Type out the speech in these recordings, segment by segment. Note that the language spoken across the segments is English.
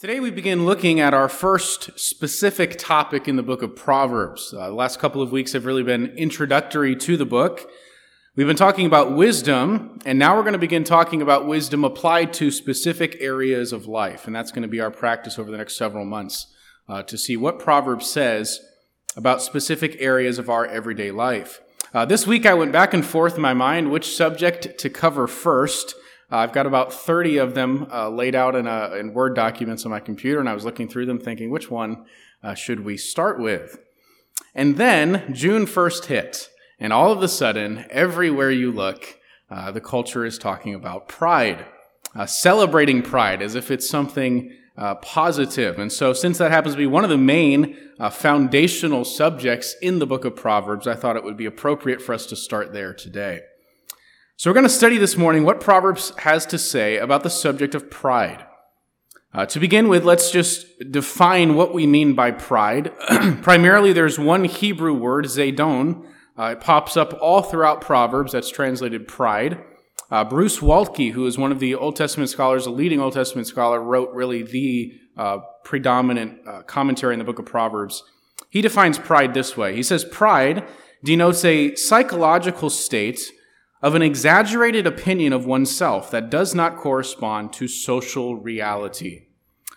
Today we begin looking at our first specific topic in the book of Proverbs. Uh, the last couple of weeks have really been introductory to the book. We've been talking about wisdom, and now we're going to begin talking about wisdom applied to specific areas of life. And that's going to be our practice over the next several months uh, to see what Proverbs says about specific areas of our everyday life. Uh, this week I went back and forth in my mind which subject to cover first. Uh, I've got about 30 of them uh, laid out in, a, in, Word documents on my computer, and I was looking through them thinking, which one uh, should we start with? And then June 1st hit, and all of a sudden, everywhere you look, uh, the culture is talking about pride, uh, celebrating pride as if it's something uh, positive. And so, since that happens to be one of the main foundational subjects in the book of Proverbs, I thought it would be appropriate for us to start there today. So we're going to study this morning what Proverbs has to say about the subject of pride. Uh, to begin with, let's just define what we mean by pride. Primarily, there's one Hebrew word, zedon. Uh, it pops up all throughout Proverbs. That's translated pride. Uh, Bruce Waltke, who is one of the Old Testament scholars, a leading Old Testament scholar, wrote really the uh, predominant uh, commentary in the book of Proverbs. He defines pride this way. He says, Pride denotes a psychological state of an exaggerated opinion of oneself that does not correspond to social reality.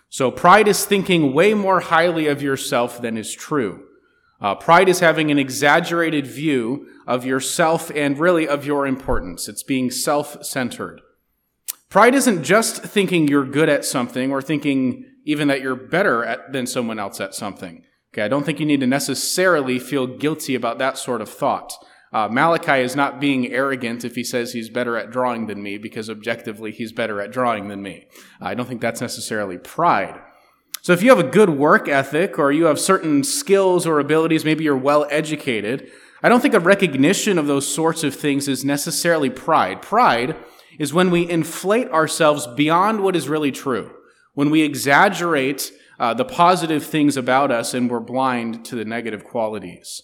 So pride is thinking way more highly of yourself than is true. Uh, pride is having an exaggerated view of yourself and really of your importance. It's being self-centered. Pride isn't just thinking you're good at something or thinking even that you're better at, than someone else at something. Okay, I don't think you need to necessarily feel guilty about that sort of thought. Uh, Malachi is not being arrogant if he says he's better at drawing than me, because objectively he's better at drawing than me. I don't think that's necessarily pride. So if you have a good work ethic or you have certain skills or abilities, maybe you're well educated, I don't think a recognition of those sorts of things is necessarily pride. Pride is when we inflate ourselves beyond what is really true, when we exaggerate uh, the positive things about us and we're blind to the negative qualities.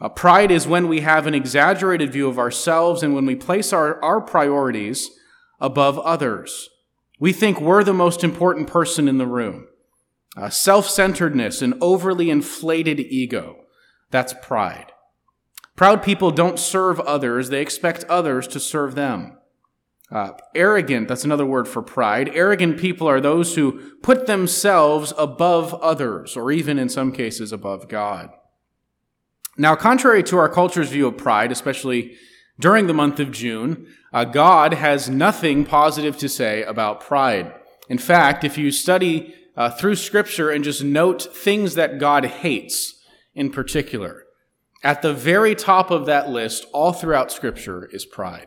Uh, pride is when we have an exaggerated view of ourselves and when we place our, our priorities above others. We think we're the most important person in the room. Uh, Self centeredness, an overly inflated ego. That's pride. Proud people don't serve others, they expect others to serve them. Uh, arrogant, that's another word for pride. Arrogant people are those who put themselves above others, or even in some cases above God. Now, contrary to our culture's view of pride, especially during the month of June, uh, God has nothing positive to say about pride. In fact, if you study uh, through Scripture and just note things that God hates in particular, at the very top of that list, all throughout Scripture, is pride.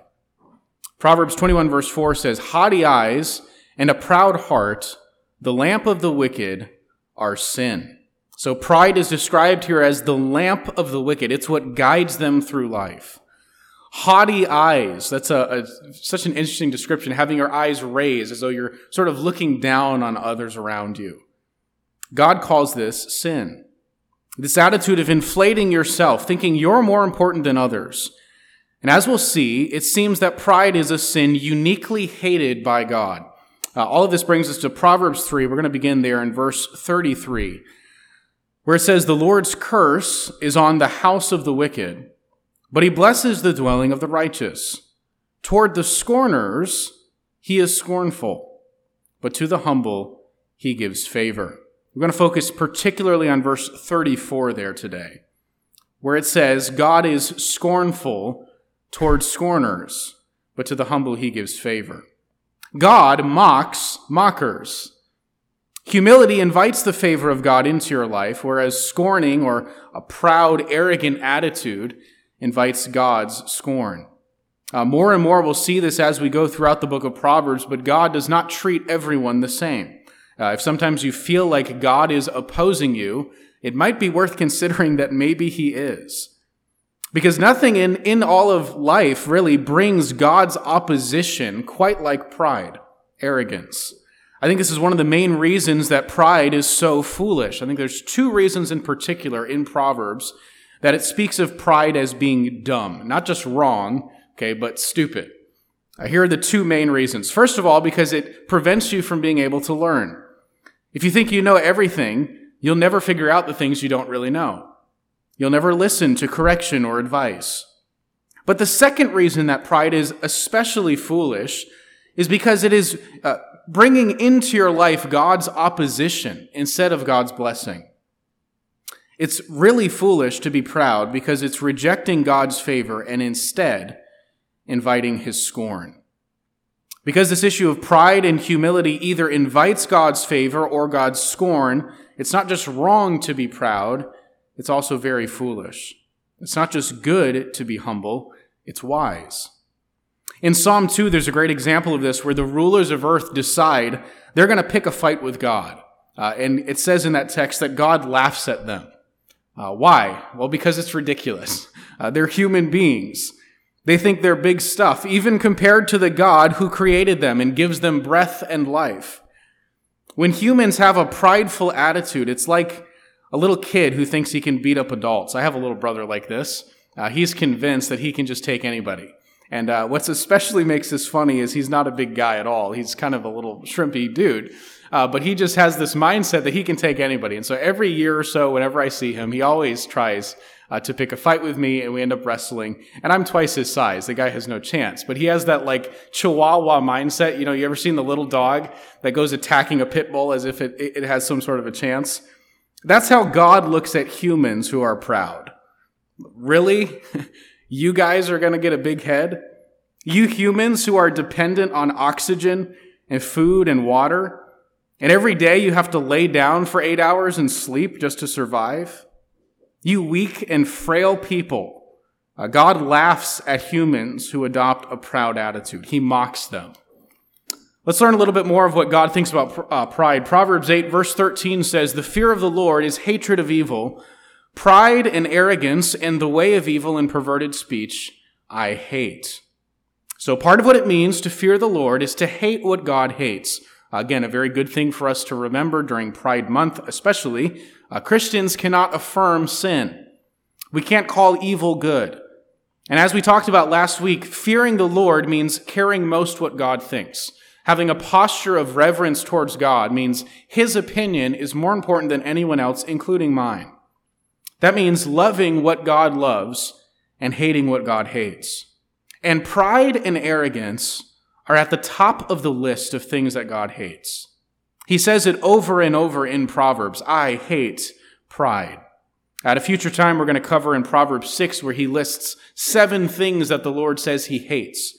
Proverbs 21, verse 4 says, Haughty eyes and a proud heart, the lamp of the wicked, are sin. So pride is described here as the lamp of the wicked. It's what guides them through life. Haughty eyes. That's a, a, such an interesting description, having your eyes raised as though you're sort of looking down on others around you. God calls this sin. This attitude of inflating yourself, thinking you're more important than others. And as we'll see, it seems that pride is a sin uniquely hated by God. Uh, all of this brings us to Proverbs 3. We're going to begin there in verse 33 where it says, The Lord's curse is on the house of the wicked, but he blesses the dwelling of the righteous. Toward the scorners, he is scornful, but to the humble, he gives favor. We're going to focus particularly on verse 34 there today, where it says, God is scornful toward scorners, but to the humble, he gives favor. God mocks mockers. Humility invites the favor of God into your life, whereas scorning or a proud, arrogant attitude invites God's scorn. Uh, more and more we'll see this as we go throughout the book of Proverbs, but God does not treat everyone the same. Uh, if sometimes you feel like God is opposing you, it might be worth considering that maybe He is. Because nothing in, in all of life really brings God's opposition quite like pride, arrogance. I think this is one of the main reasons that pride is so foolish. I think there's two reasons in particular in Proverbs that it speaks of pride as being dumb, not just wrong, okay, but stupid. Here are the two main reasons. First of all, because it prevents you from being able to learn. If you think you know everything, you'll never figure out the things you don't really know. You'll never listen to correction or advice. But the second reason that pride is especially foolish is because it is uh, bringing into your life God's opposition instead of God's blessing. It's really foolish to be proud because it's rejecting God's favor and instead inviting his scorn. Because this issue of pride and humility either invites God's favor or God's scorn, it's not just wrong to be proud, it's also very foolish. It's not just good to be humble, it's wise. In Psalm 2, there's a great example of this where the rulers of earth decide they're going to pick a fight with God. Uh, and it says in that text that God laughs at them. Uh, why? Well, because it's ridiculous. Uh, they're human beings. They think they're big stuff, even compared to the God who created them and gives them breath and life. When humans have a prideful attitude, it's like a little kid who thinks he can beat up adults. I have a little brother like this. Uh, he's convinced that he can just take anybody. And uh, what's especially makes this funny is he's not a big guy at all. He's kind of a little shrimpy dude. Uh, but he just has this mindset that he can take anybody. And so every year or so, whenever I see him, he always tries uh, to pick a fight with me, and we end up wrestling. And I'm twice his size. The guy has no chance. But he has that like Chihuahua mindset. You know, you ever seen the little dog that goes attacking a pit bull as if it, it has some sort of a chance? That's how God looks at humans who are proud. Really? you guys are going to get a big head? You humans who are dependent on oxygen and food and water, and every day you have to lay down for eight hours and sleep just to survive? You weak and frail people. Uh, God laughs at humans who adopt a proud attitude. He mocks them. Let's learn a little bit more of what God thinks about uh, pride. Proverbs 8, verse 13 says, The fear of the Lord is hatred of evil, pride and arrogance, and the way of evil and perverted speech I hate. So part of what it means to fear the Lord is to hate what God hates. Again, a very good thing for us to remember during Pride Month, especially. Uh, Christians cannot affirm sin. We can't call evil good. And as we talked about last week, fearing the Lord means caring most what God thinks. Having a posture of reverence towards God means his opinion is more important than anyone else, including mine. That means loving what God loves and hating what God hates. And pride and arrogance are at the top of the list of things that God hates. He says it over and over in Proverbs I hate pride. At a future time, we're going to cover in Proverbs 6 where he lists seven things that the Lord says he hates.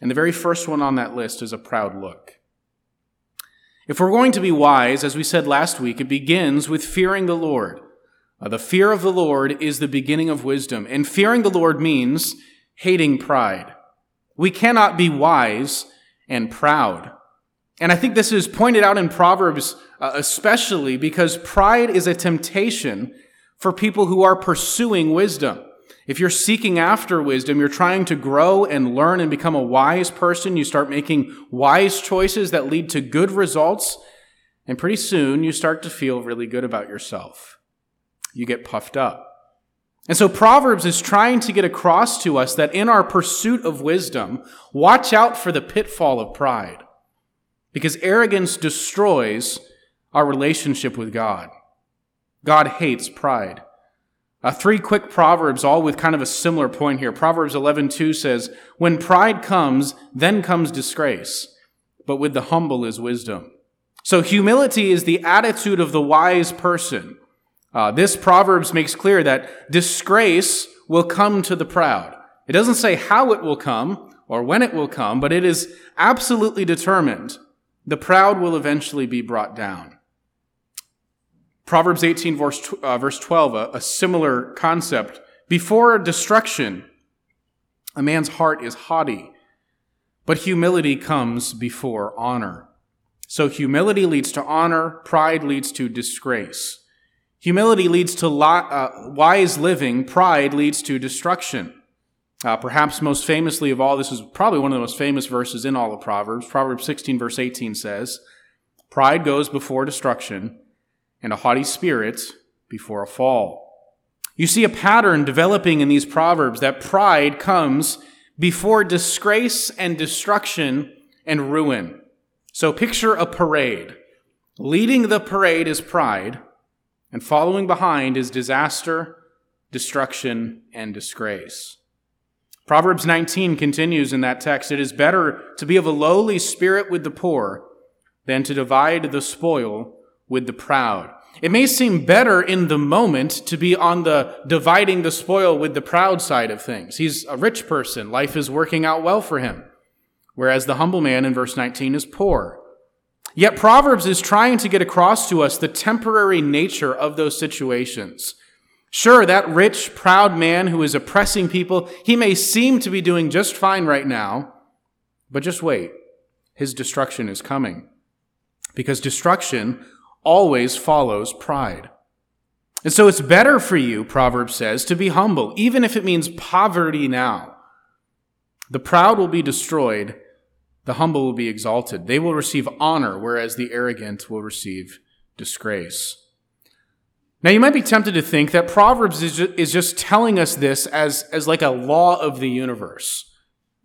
And the very first one on that list is a proud look. If we're going to be wise, as we said last week, it begins with fearing the Lord. Uh, the fear of the Lord is the beginning of wisdom. And fearing the Lord means hating pride. We cannot be wise and proud. And I think this is pointed out in Proverbs uh, especially because pride is a temptation for people who are pursuing wisdom. If you're seeking after wisdom, you're trying to grow and learn and become a wise person, you start making wise choices that lead to good results, and pretty soon you start to feel really good about yourself. You get puffed up. And so Proverbs is trying to get across to us that in our pursuit of wisdom, watch out for the pitfall of pride. Because arrogance destroys our relationship with God. God hates pride. Uh, three quick proverbs, all with kind of a similar point here. Proverbs 11:2 says, "When pride comes, then comes disgrace, but with the humble is wisdom." So humility is the attitude of the wise person. Uh, this proverbs makes clear that disgrace will come to the proud. It doesn't say how it will come or when it will come, but it is absolutely determined. The proud will eventually be brought down. Proverbs 18, verse, uh, verse 12, a, a similar concept. Before destruction, a man's heart is haughty, but humility comes before honor. So humility leads to honor, pride leads to disgrace. Humility leads to li- uh, wise living, pride leads to destruction. Uh, perhaps most famously of all, this is probably one of the most famous verses in all of Proverbs. Proverbs 16, verse 18 says, Pride goes before destruction, and a haughty spirit before a fall. You see a pattern developing in these proverbs that pride comes before disgrace and destruction and ruin. So picture a parade. Leading the parade is pride, and following behind is disaster, destruction, and disgrace. Proverbs 19 continues in that text It is better to be of a lowly spirit with the poor than to divide the spoil with the proud. It may seem better in the moment to be on the dividing the spoil with the proud side of things. He's a rich person. Life is working out well for him. Whereas the humble man in verse 19 is poor. Yet Proverbs is trying to get across to us the temporary nature of those situations. Sure, that rich, proud man who is oppressing people, he may seem to be doing just fine right now, but just wait. His destruction is coming. Because destruction always follows pride. And so it's better for you, Proverbs says, to be humble, even if it means poverty now. The proud will be destroyed, the humble will be exalted. They will receive honor, whereas the arrogant will receive disgrace. Now, you might be tempted to think that Proverbs is just, telling us this as, as like a law of the universe.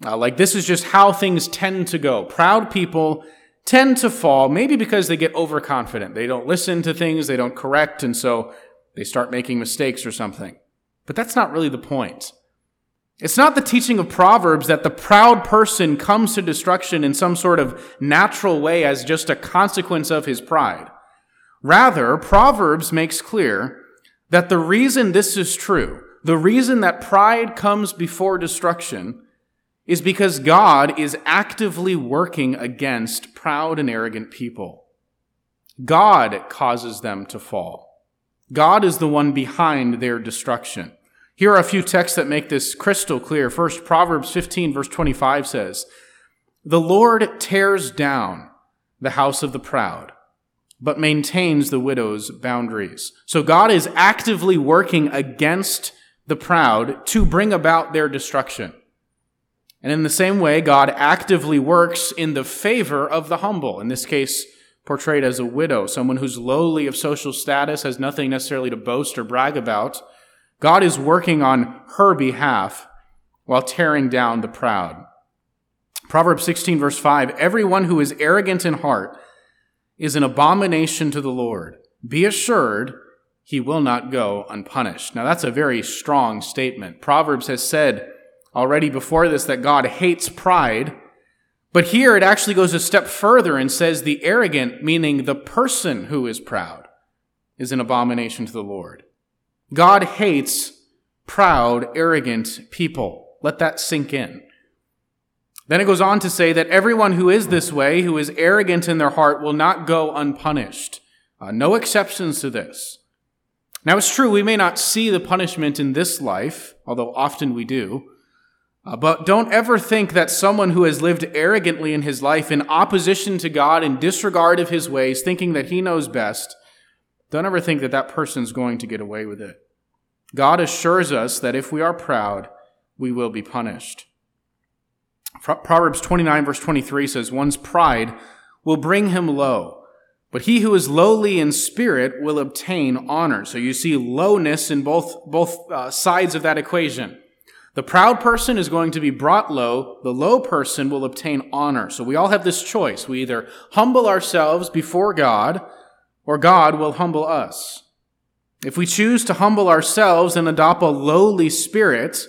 Uh, like this is just how things tend to go. Proud people tend to fall, maybe because they get overconfident. They don't listen to things, they don't correct, and so they start making mistakes or something. But that's not really the point. It's not the teaching of Proverbs that the proud person comes to destruction in some sort of natural way as just a consequence of his pride. Rather, Proverbs makes clear that the reason this is true, the reason that pride comes before destruction, is because God is actively working against proud and arrogant people. God causes them to fall. God is the one behind their destruction. Here are a few texts that make this crystal clear. First, Proverbs 15, verse 25 says, The Lord tears down the house of the proud, but maintains the widow's boundaries. So God is actively working against the proud to bring about their destruction. And in the same way, God actively works in the favor of the humble, in this case, portrayed as a widow, someone who's lowly of social status, has nothing necessarily to boast or brag about. God is working on her behalf while tearing down the proud. Proverbs 16, verse 5 Everyone who is arrogant in heart is an abomination to the Lord. Be assured he will not go unpunished. Now, that's a very strong statement. Proverbs has said, already before this that God hates pride. But here it actually goes a step further and says the arrogant, meaning the person who is proud, is an abomination to the Lord. God hates proud, arrogant people. Let that sink in. Then it goes on to say that everyone who is this way, who is arrogant in their heart, will not go unpunished. Uh, no exceptions to this. Now it's true, we may not see the punishment in this life, although often we do. Uh, but don't ever think that someone who has lived arrogantly in his life in opposition to God, in disregard of his ways, thinking that he knows best, don't ever think that that person's going to get away with it. God assures us that if we are proud, we will be punished. Proverbs 29 verse 23 says, One's pride will bring him low, but he who is lowly in spirit will obtain honor. So you see lowness in both, both uh, sides of that equation. The proud person is going to be brought low. The low person will obtain honor. So we all have this choice. We either humble ourselves before God or God will humble us. If we choose to humble ourselves and adopt a lowly spirit,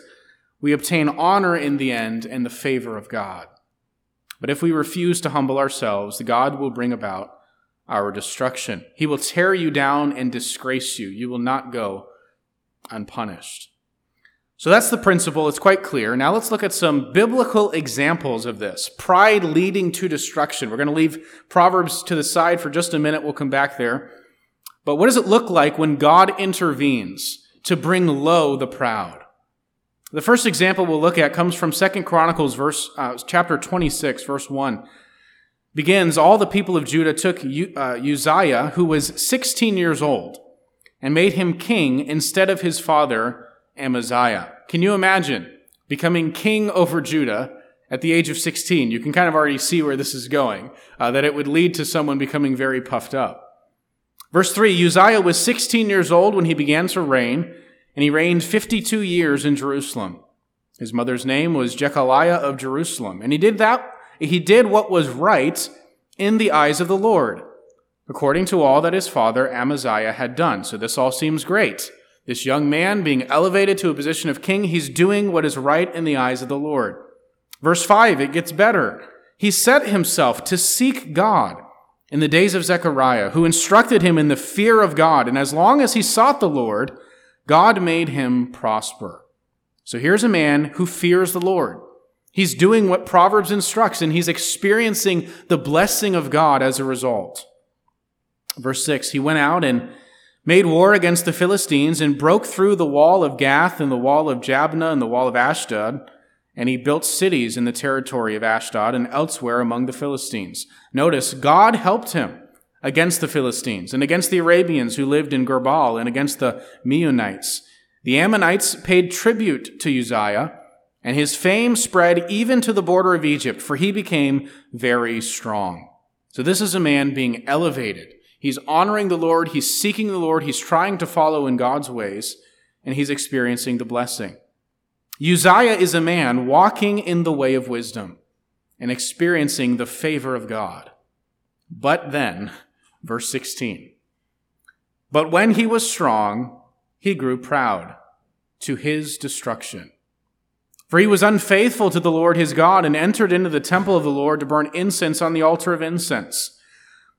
we obtain honor in the end and the favor of God. But if we refuse to humble ourselves, God will bring about our destruction. He will tear you down and disgrace you. You will not go unpunished. So that's the principle. It's quite clear. Now let's look at some biblical examples of this. Pride leading to destruction. We're going to leave Proverbs to the side for just a minute. We'll come back there. But what does it look like when God intervenes to bring low the proud? The first example we'll look at comes from Second Chronicles verse, uh, chapter 26, verse 1. Begins, all the people of Judah took uh, Uzziah, who was 16 years old, and made him king instead of his father Amaziah. Can you imagine becoming king over Judah at the age of 16? You can kind of already see where this is going, uh, that it would lead to someone becoming very puffed up. Verse 3 Uzziah was 16 years old when he began to reign, and he reigned 52 years in Jerusalem. His mother's name was Jecoliah of Jerusalem, and he did that, he did what was right in the eyes of the Lord according to all that his father Amaziah had done. So this all seems great. This young man being elevated to a position of king, he's doing what is right in the eyes of the Lord. Verse 5, it gets better. He set himself to seek God in the days of Zechariah, who instructed him in the fear of God. And as long as he sought the Lord, God made him prosper. So here's a man who fears the Lord. He's doing what Proverbs instructs, and he's experiencing the blessing of God as a result. Verse 6 He went out and made war against the Philistines and broke through the wall of Gath and the wall of Jabneh and the wall of Ashdod. And he built cities in the territory of Ashdod and elsewhere among the Philistines. Notice, God helped him against the Philistines and against the Arabians who lived in Gurbaal and against the Meunites. The Ammonites paid tribute to Uzziah, and his fame spread even to the border of Egypt, for he became very strong. So this is a man being elevated. He's honoring the Lord, he's seeking the Lord, he's trying to follow in God's ways, and he's experiencing the blessing. Uzziah is a man walking in the way of wisdom and experiencing the favor of God. But then, verse 16, but when he was strong, he grew proud to his destruction. For he was unfaithful to the Lord his God and entered into the temple of the Lord to burn incense on the altar of incense.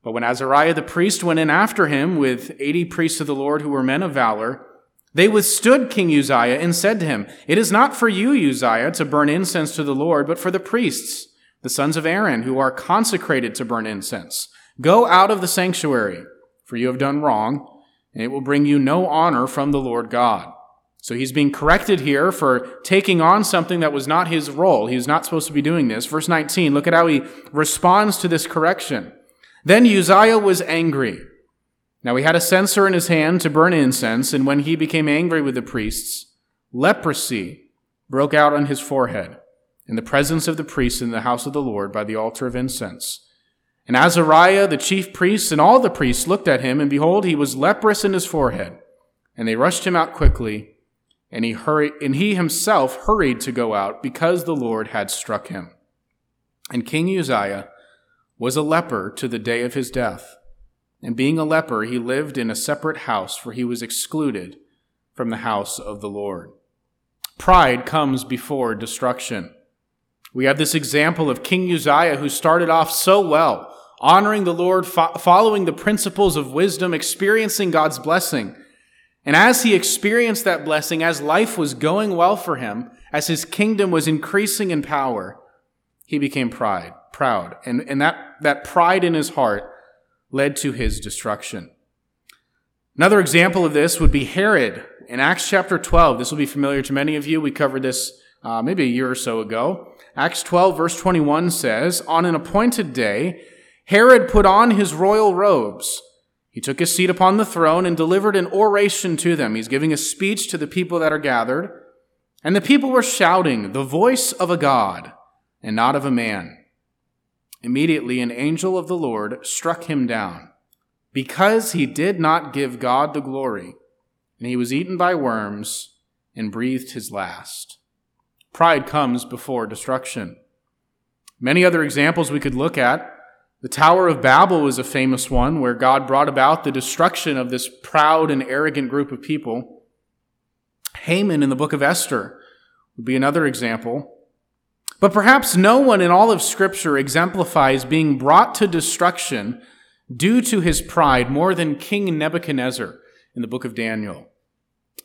But when Azariah the priest went in after him with eighty priests of the Lord who were men of valor, they withstood King Uzziah and said to him, It is not for you, Uzziah, to burn incense to the Lord, but for the priests, the sons of Aaron, who are consecrated to burn incense. Go out of the sanctuary, for you have done wrong, and it will bring you no honor from the Lord God. So he's being corrected here for taking on something that was not his role. He's not supposed to be doing this. Verse 19, look at how he responds to this correction. Then Uzziah was angry now he had a censer in his hand to burn incense, and when he became angry with the priests, leprosy broke out on his forehead in the presence of the priests in the house of the Lord by the altar of incense. And Azariah, the chief priest, and all the priests looked at him, and behold, he was leprous in his forehead. And they rushed him out quickly, and he hurried, and he himself hurried to go out because the Lord had struck him. And King Uzziah was a leper to the day of his death. And being a leper, he lived in a separate house, for he was excluded from the house of the Lord. Pride comes before destruction. We have this example of King Uzziah who started off so well, honoring the Lord, fo- following the principles of wisdom, experiencing God's blessing. And as he experienced that blessing, as life was going well for him, as his kingdom was increasing in power, he became pride, proud. And, and that, that pride in his heart led to his destruction. Another example of this would be Herod in Acts chapter 12. This will be familiar to many of you. We covered this uh, maybe a year or so ago. Acts 12, verse 21 says, On an appointed day, Herod put on his royal robes. He took his seat upon the throne and delivered an oration to them. He's giving a speech to the people that are gathered. And the people were shouting, The voice of a God and not of a man. Immediately an angel of the Lord struck him down, because he did not give God the glory, and he was eaten by worms and breathed his last. Pride comes before destruction. Many other examples we could look at. The Tower of Babel was a famous one where God brought about the destruction of this proud and arrogant group of people. Haman in the book of Esther would be another example. But perhaps no one in all of Scripture exemplifies being brought to destruction due to his pride more than King Nebuchadnezzar in the book of Daniel.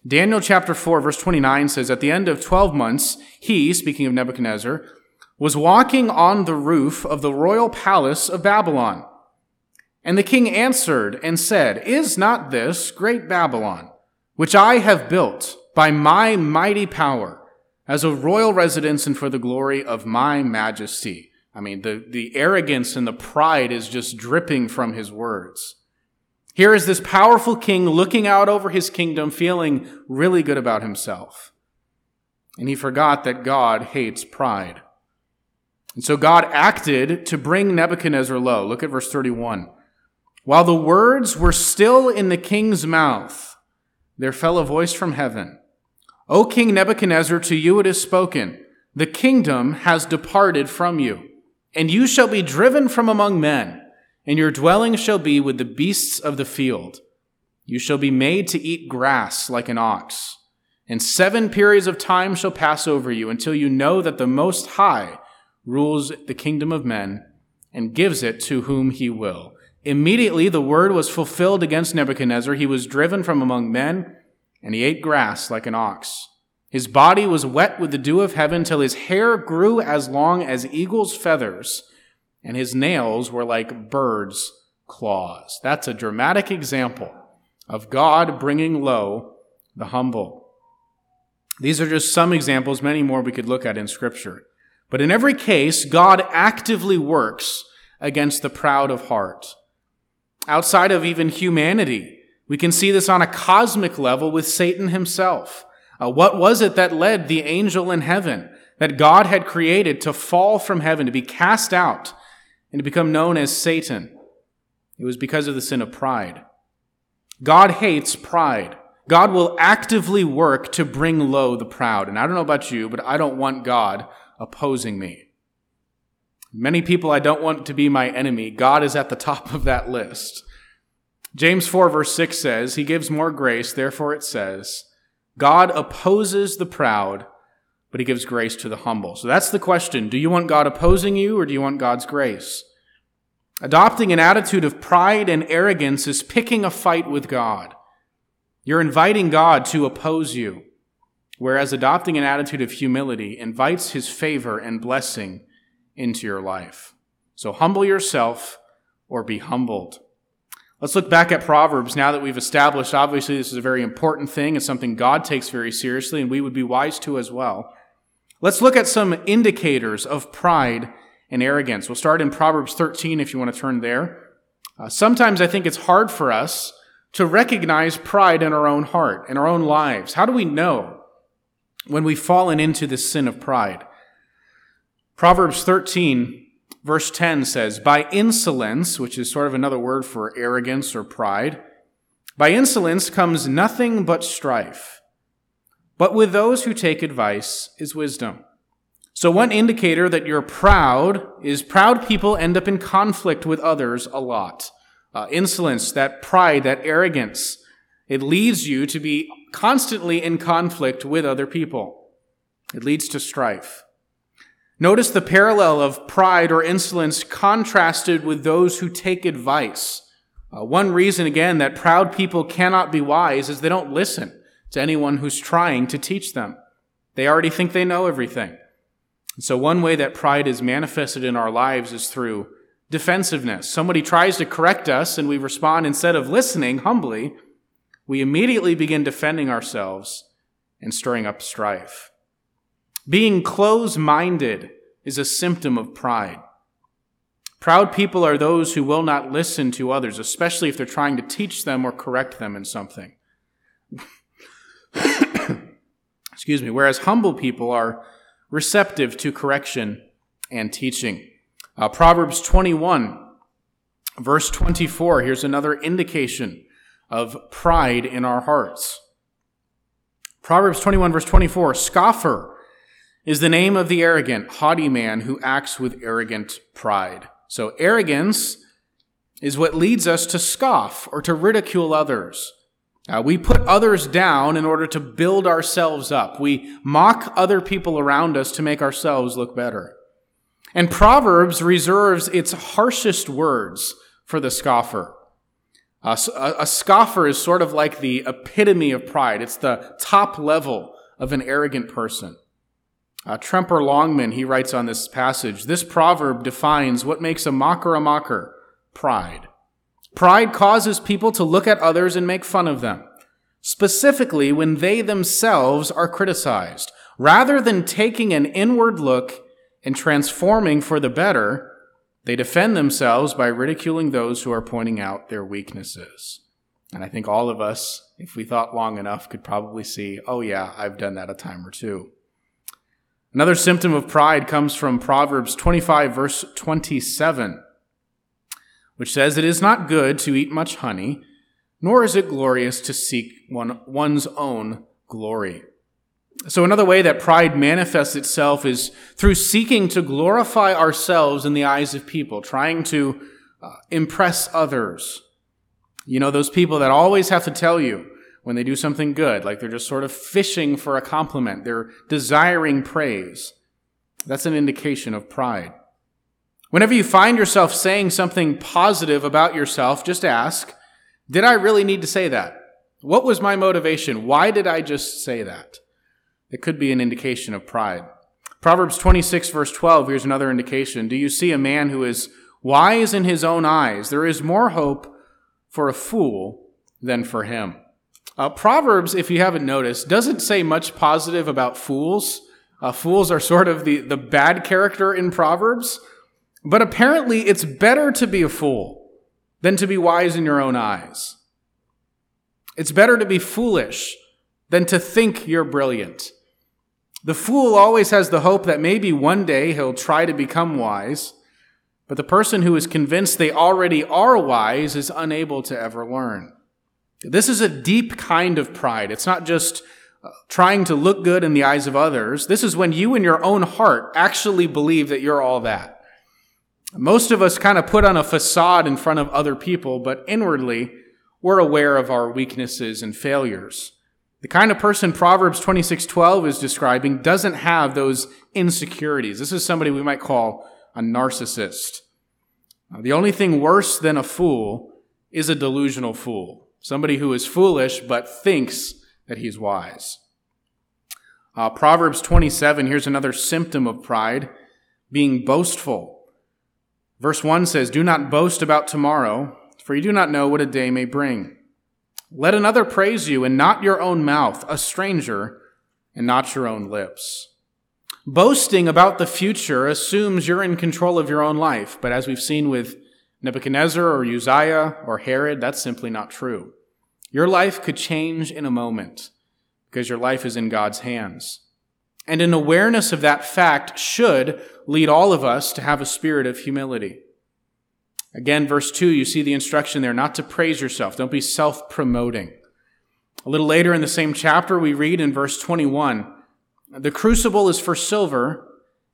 Daniel chapter 4, verse 29 says, At the end of 12 months, he, speaking of Nebuchadnezzar, was walking on the roof of the royal palace of Babylon. And the king answered and said, Is not this great Babylon, which I have built by my mighty power? As a royal residence and for the glory of my majesty. I mean, the, the arrogance and the pride is just dripping from his words. Here is this powerful king looking out over his kingdom, feeling really good about himself. And he forgot that God hates pride. And so God acted to bring Nebuchadnezzar low. Look at verse 31. While the words were still in the king's mouth, there fell a voice from heaven. O King Nebuchadnezzar, to you it is spoken, the kingdom has departed from you, and you shall be driven from among men, and your dwelling shall be with the beasts of the field. You shall be made to eat grass like an ox. And seven periods of time shall pass over you until you know that the Most High rules the kingdom of men and gives it to whom he will. Immediately the word was fulfilled against Nebuchadnezzar. He was driven from among men, and he ate grass like an ox. His body was wet with the dew of heaven till his hair grew as long as eagle's feathers and his nails were like birds' claws. That's a dramatic example of God bringing low the humble. These are just some examples, many more we could look at in Scripture. But in every case, God actively works against the proud of heart. Outside of even humanity, we can see this on a cosmic level with Satan himself. Uh, what was it that led the angel in heaven that God had created to fall from heaven, to be cast out and to become known as Satan. It was because of the sin of pride. God hates pride. God will actively work to bring low the proud. And I don't know about you, but I don't want God opposing me. Many people I don't want to be my enemy. God is at the top of that list. James 4 verse 6 says, He gives more grace, therefore it says, God opposes the proud, but he gives grace to the humble. So that's the question. Do you want God opposing you or do you want God's grace? Adopting an attitude of pride and arrogance is picking a fight with God. You're inviting God to oppose you, whereas adopting an attitude of humility invites his favor and blessing into your life. So humble yourself or be humbled. Let's look back at Proverbs now that we've established, obviously, this is a very important thing. It's something God takes very seriously, and we would be wise to as well. Let's look at some indicators of pride and arrogance. We'll start in Proverbs 13 if you want to turn there. Uh, sometimes I think it's hard for us to recognize pride in our own heart, in our own lives. How do we know when we've fallen into the sin of pride? Proverbs 13, verse 10 says, By insolence, which is sort of another word for arrogance or pride, by insolence comes nothing but strife. But with those who take advice is wisdom. So one indicator that you're proud is proud people end up in conflict with others a lot. Uh, insolence, that pride, that arrogance, it leads you to be constantly in conflict with other people. It leads to strife. Notice the parallel of pride or insolence contrasted with those who take advice. Uh, one reason, again, that proud people cannot be wise is they don't listen to anyone who's trying to teach them. They already think they know everything. And so one way that pride is manifested in our lives is through defensiveness. Somebody tries to correct us and we respond instead of listening humbly, we immediately begin defending ourselves and stirring up strife. Being close-minded is a symptom of pride. Proud people are those who will not listen to others, especially if they're trying to teach them or correct them in something. Excuse me. Whereas humble people are receptive to correction and teaching. Uh, Proverbs 21, verse 24. Here's another indication of pride in our hearts. Proverbs 21, verse 24. Scoffer is the name of the arrogant, haughty man who acts with arrogant pride. So arrogance is what leads us to scoff or to ridicule others. Uh, we put others down in order to build ourselves up. We mock other people around us to make ourselves look better. And Proverbs reserves its harshest words for the scoffer. Uh, a, a scoffer is sort of like the epitome of pride. It's the top level of an arrogant person. Uh, Tremper Longman, he writes on this passage, this proverb defines what makes a mocker a mocker, pride. Pride causes people to look at others and make fun of them, specifically when they themselves are criticized. Rather than taking an inward look and transforming for the better, they defend themselves by ridiculing those who are pointing out their weaknesses. And I think all of us, if we thought long enough, could probably see, oh yeah, I've done that a time or two. Another symptom of pride comes from Proverbs 25 verse 27 which says, It is not good to eat much honey, nor is it glorious to seek one, one's own glory. So another way that pride manifests itself is through seeking to glorify ourselves in the eyes of people, trying to uh, impress others. You know, those people that always have to tell you when they do something good, like they're just sort of fishing for a compliment, they're desiring praise. That's an indication of pride. Whenever you find yourself saying something positive about yourself, just ask, did I really need to say that? What was my motivation? Why did I just say that? It could be an indication of pride. Proverbs 26 verse 12, here's another indication. Do you see a man who is wise in his own eyes? There is more hope for a fool than for him. Uh, Proverbs, if you haven't noticed, doesn't say much positive about fools. Uh, fools are sort of the, the bad character in Proverbs. But apparently, it's better to be a fool than to be wise in your own eyes. It's better to be foolish than to think you're brilliant. The fool always has the hope that maybe one day he'll try to become wise, but the person who is convinced they already are wise is unable to ever learn. This is a deep kind of pride. It's not just uh, trying to look good in the eyes of others. This is when you in your own heart actually believe that you're all that. Most of us kind of put on a facade in front of other people, but inwardly, we're aware of our weaknesses and failures. The kind of person Proverbs 26:12 is describing doesn't have those insecurities. This is somebody we might call a narcissist. The only thing worse than a fool is a delusional fool. Somebody who is foolish but thinks that he's wise. Uh, Proverbs 27, here's another symptom of pride, being boastful. Verse 1 says, Do not boast about tomorrow, for you do not know what a day may bring. Let another praise you, and not your own mouth, a stranger, and not your own lips. Boasting about the future assumes you're in control of your own life, but as we've seen with Nebuchadnezzar or Uzziah or Herod, that's simply not true. Your life could change in a moment because your life is in God's hands. And an awareness of that fact should lead all of us to have a spirit of humility. Again, verse 2, you see the instruction there not to praise yourself. Don't be self promoting. A little later in the same chapter, we read in verse 21 The crucible is for silver,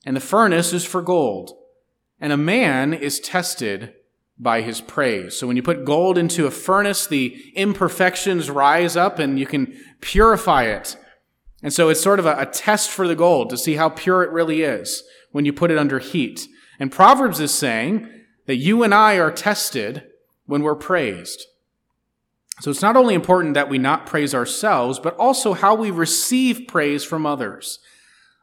and the furnace is for gold, and a man is tested by his praise. So when you put gold into a furnace, the imperfections rise up and you can purify it and so it's sort of a, a, test for the gold to see how pure it really is when you put it under heat. And Proverbs is saying that you and I are tested when we're praised. So it's not only important that we not praise ourselves, but also how we receive praise from others.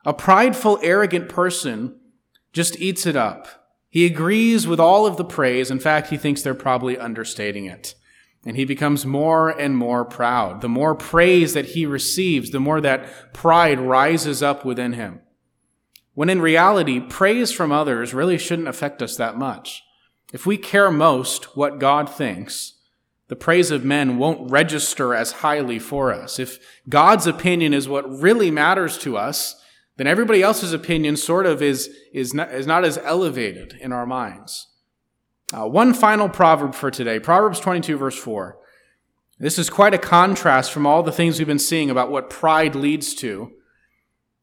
A prideful, arrogant person just eats it up. He agrees with all of the praise. In fact, he thinks they're probably understating it. And he becomes more and more proud. The more praise that he receives, the more that pride rises up within him. When in reality, praise from others really shouldn't affect us that much. If we care most what God thinks, the praise of men won't register as highly for us. If God's opinion is what really matters to us, then everybody else's opinion sort of is, is, not, is not as elevated in our minds. Uh, one final proverb for today Proverbs 22, verse 4. This is quite a contrast from all the things we've been seeing about what pride leads to.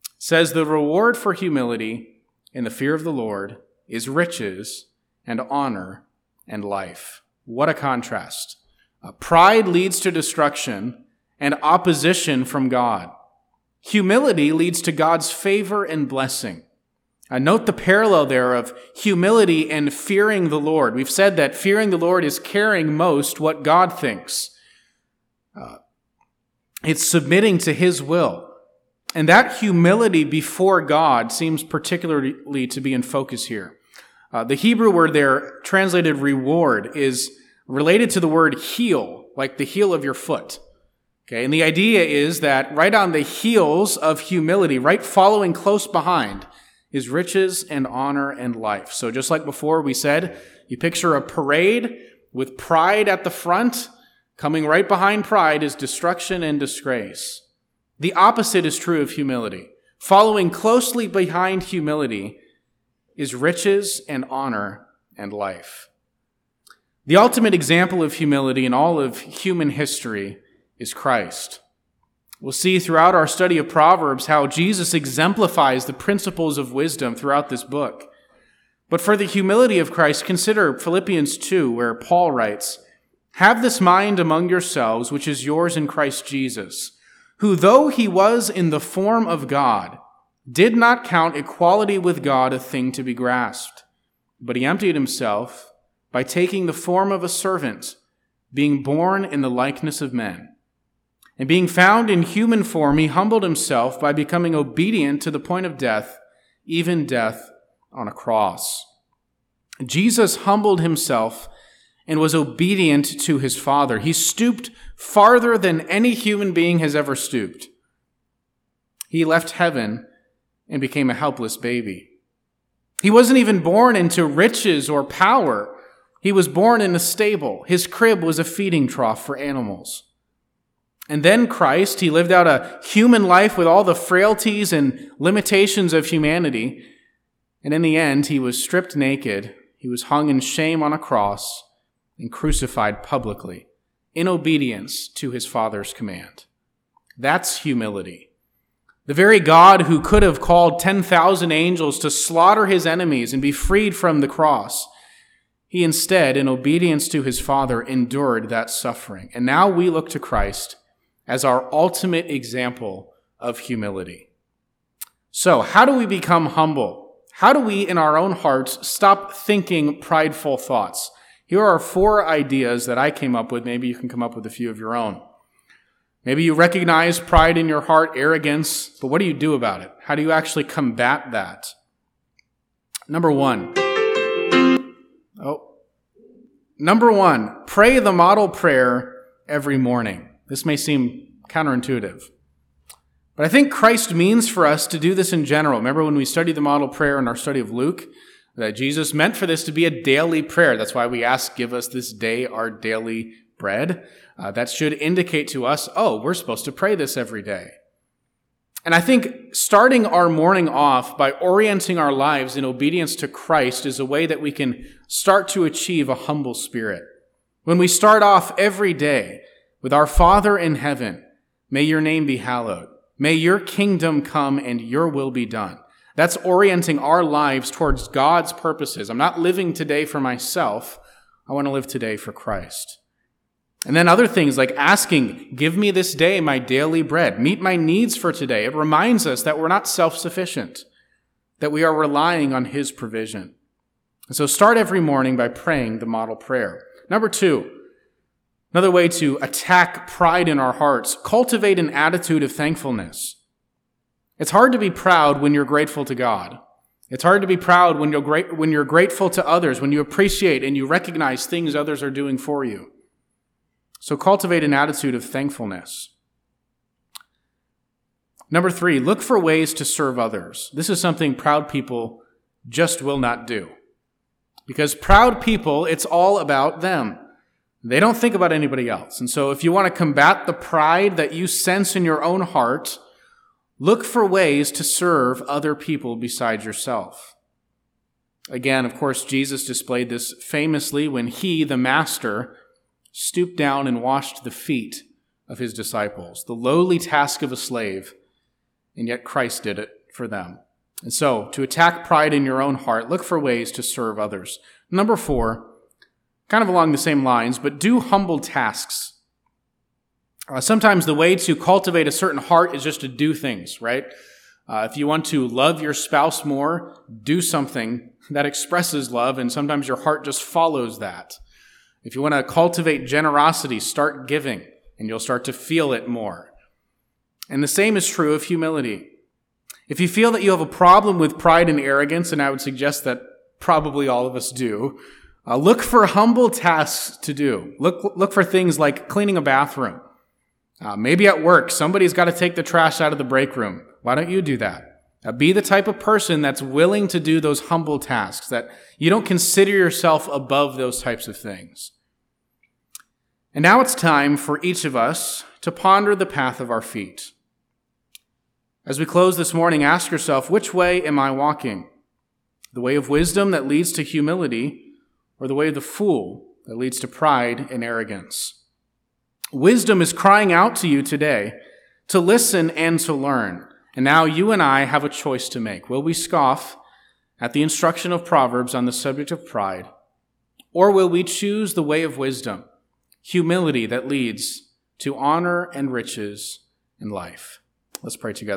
It says, The reward for humility in the fear of the Lord is riches and honor and life. What a contrast. Uh, pride leads to destruction and opposition from God. Humility leads to God's favor and blessing. Uh, note the parallel there of humility and fearing the Lord. We've said that fearing the Lord is caring most what God thinks. Uh, it's submitting to His will. And that humility before God seems particularly to be in focus here. Uh, the Hebrew word there, translated reward, is related to the word heel, like the heel of your foot. Okay, and the idea is that right on the heels of humility, right following close behind, is riches and honor and life. So just like before we said, you picture a parade with pride at the front. Coming right behind pride is destruction and disgrace. The opposite is true of humility. Following closely behind humility is riches and honor and life. The ultimate example of humility in all of human history is Christ. We'll see throughout our study of Proverbs how Jesus exemplifies the principles of wisdom throughout this book. But for the humility of Christ, consider Philippians 2, where Paul writes, Have this mind among yourselves, which is yours in Christ Jesus, who, though he was in the form of God, did not count equality with God a thing to be grasped, but he emptied himself by taking the form of a servant, being born in the likeness of men. And being found in human form, he humbled himself by becoming obedient to the point of death, even death on a cross. Jesus humbled himself and was obedient to his Father. He stooped farther than any human being has ever stooped. He left heaven and became a helpless baby. He wasn't even born into riches or power. He was born in a stable. His crib was a feeding trough for animals. And then Christ, he lived out a human life with all the frailties and limitations of humanity. And in the end, he was stripped naked, he was hung in shame on a cross, and crucified publicly in obedience to his Father's command. That's humility. The very God who could have called 10,000 angels to slaughter his enemies and be freed from the cross, he instead, in obedience to his Father, endured that suffering. And now we look to Christ as our ultimate example of humility. So, how do we become humble? How do we, in our own hearts, stop thinking prideful thoughts? Here are four ideas that I came up with. Maybe you can come up with a few of your own. Maybe you recognize pride in your heart, arrogance, but what do you do about it? How do you actually combat that? Number one. Oh. Number one, pray the model prayer every morning. This may seem counterintuitive. But I think Christ means for us to do this in general. Remember when we studied the model prayer in our study of Luke? That Jesus meant for this to be a daily prayer. That's why we ask, give us this day our daily bread. Uh, that should indicate to us, oh, we're supposed to pray this every day. And I think starting our morning off by orienting our lives in obedience to Christ is a way that we can start to achieve a humble spirit. When we start off every day with our Father in heaven, may your name be hallowed. May your kingdom come and your will be done. That's orienting our lives towards God's purposes. I'm not living today for myself. I want to live today for Christ. And then other things like asking, give me this day my daily bread, meet my needs for today. It reminds us that we're not self sufficient, that we are relying on His provision. And so start every morning by praying the model prayer. Number two, Another way to attack pride in our hearts, cultivate an attitude of thankfulness. It's hard to be proud when you're grateful to God. It's hard to be proud when you're, when you're grateful to others, when you appreciate and you recognize things others are doing for you. So cultivate an attitude of thankfulness. Number three, look for ways to serve others. This is something proud people just will not do. Because proud people, it's all about them. They don't think about anybody else. And so if you want to combat the pride that you sense in your own heart, look for ways to serve other people besides yourself. Again, of course, Jesus displayed this famously when he, the master, stooped down and washed the feet of his disciples, the lowly task of a slave, and yet Christ did it for them. And so, to attack pride in your own heart, look for ways to serve others. Number four, kind of along the same lines, but do humble tasks. Uh, sometimes the way to cultivate a certain heart is just to do things, right? Uh, if you want to love your spouse more, do something that expresses love, and sometimes your heart just follows that. If you want to cultivate generosity, start giving, and you'll start to feel it more. And the same is true of humility. If you feel that you have a problem with pride and arrogance, and I would suggest that probably all of us do, uh, look for humble tasks to do. Look, look for things like cleaning a bathroom. Uh, maybe at work, somebody's got to take the trash out of the break room. Why don't you do that? Uh, be the type of person that's willing to do those humble tasks, that you don't consider yourself above those types of things. And now it's time for each of us to ponder the path of our feet. As we close this morning, ask yourself, which way am I walking? The way of wisdom that leads to humility or the way of the fool that leads to pride and arrogance. Wisdom is crying out to you today to listen and to learn. And now you and I have a choice to make. Will we scoff at the instruction of Proverbs on the subject of pride? Or will we choose the way of wisdom, humility that leads to honor and riches in life? Let's pray together.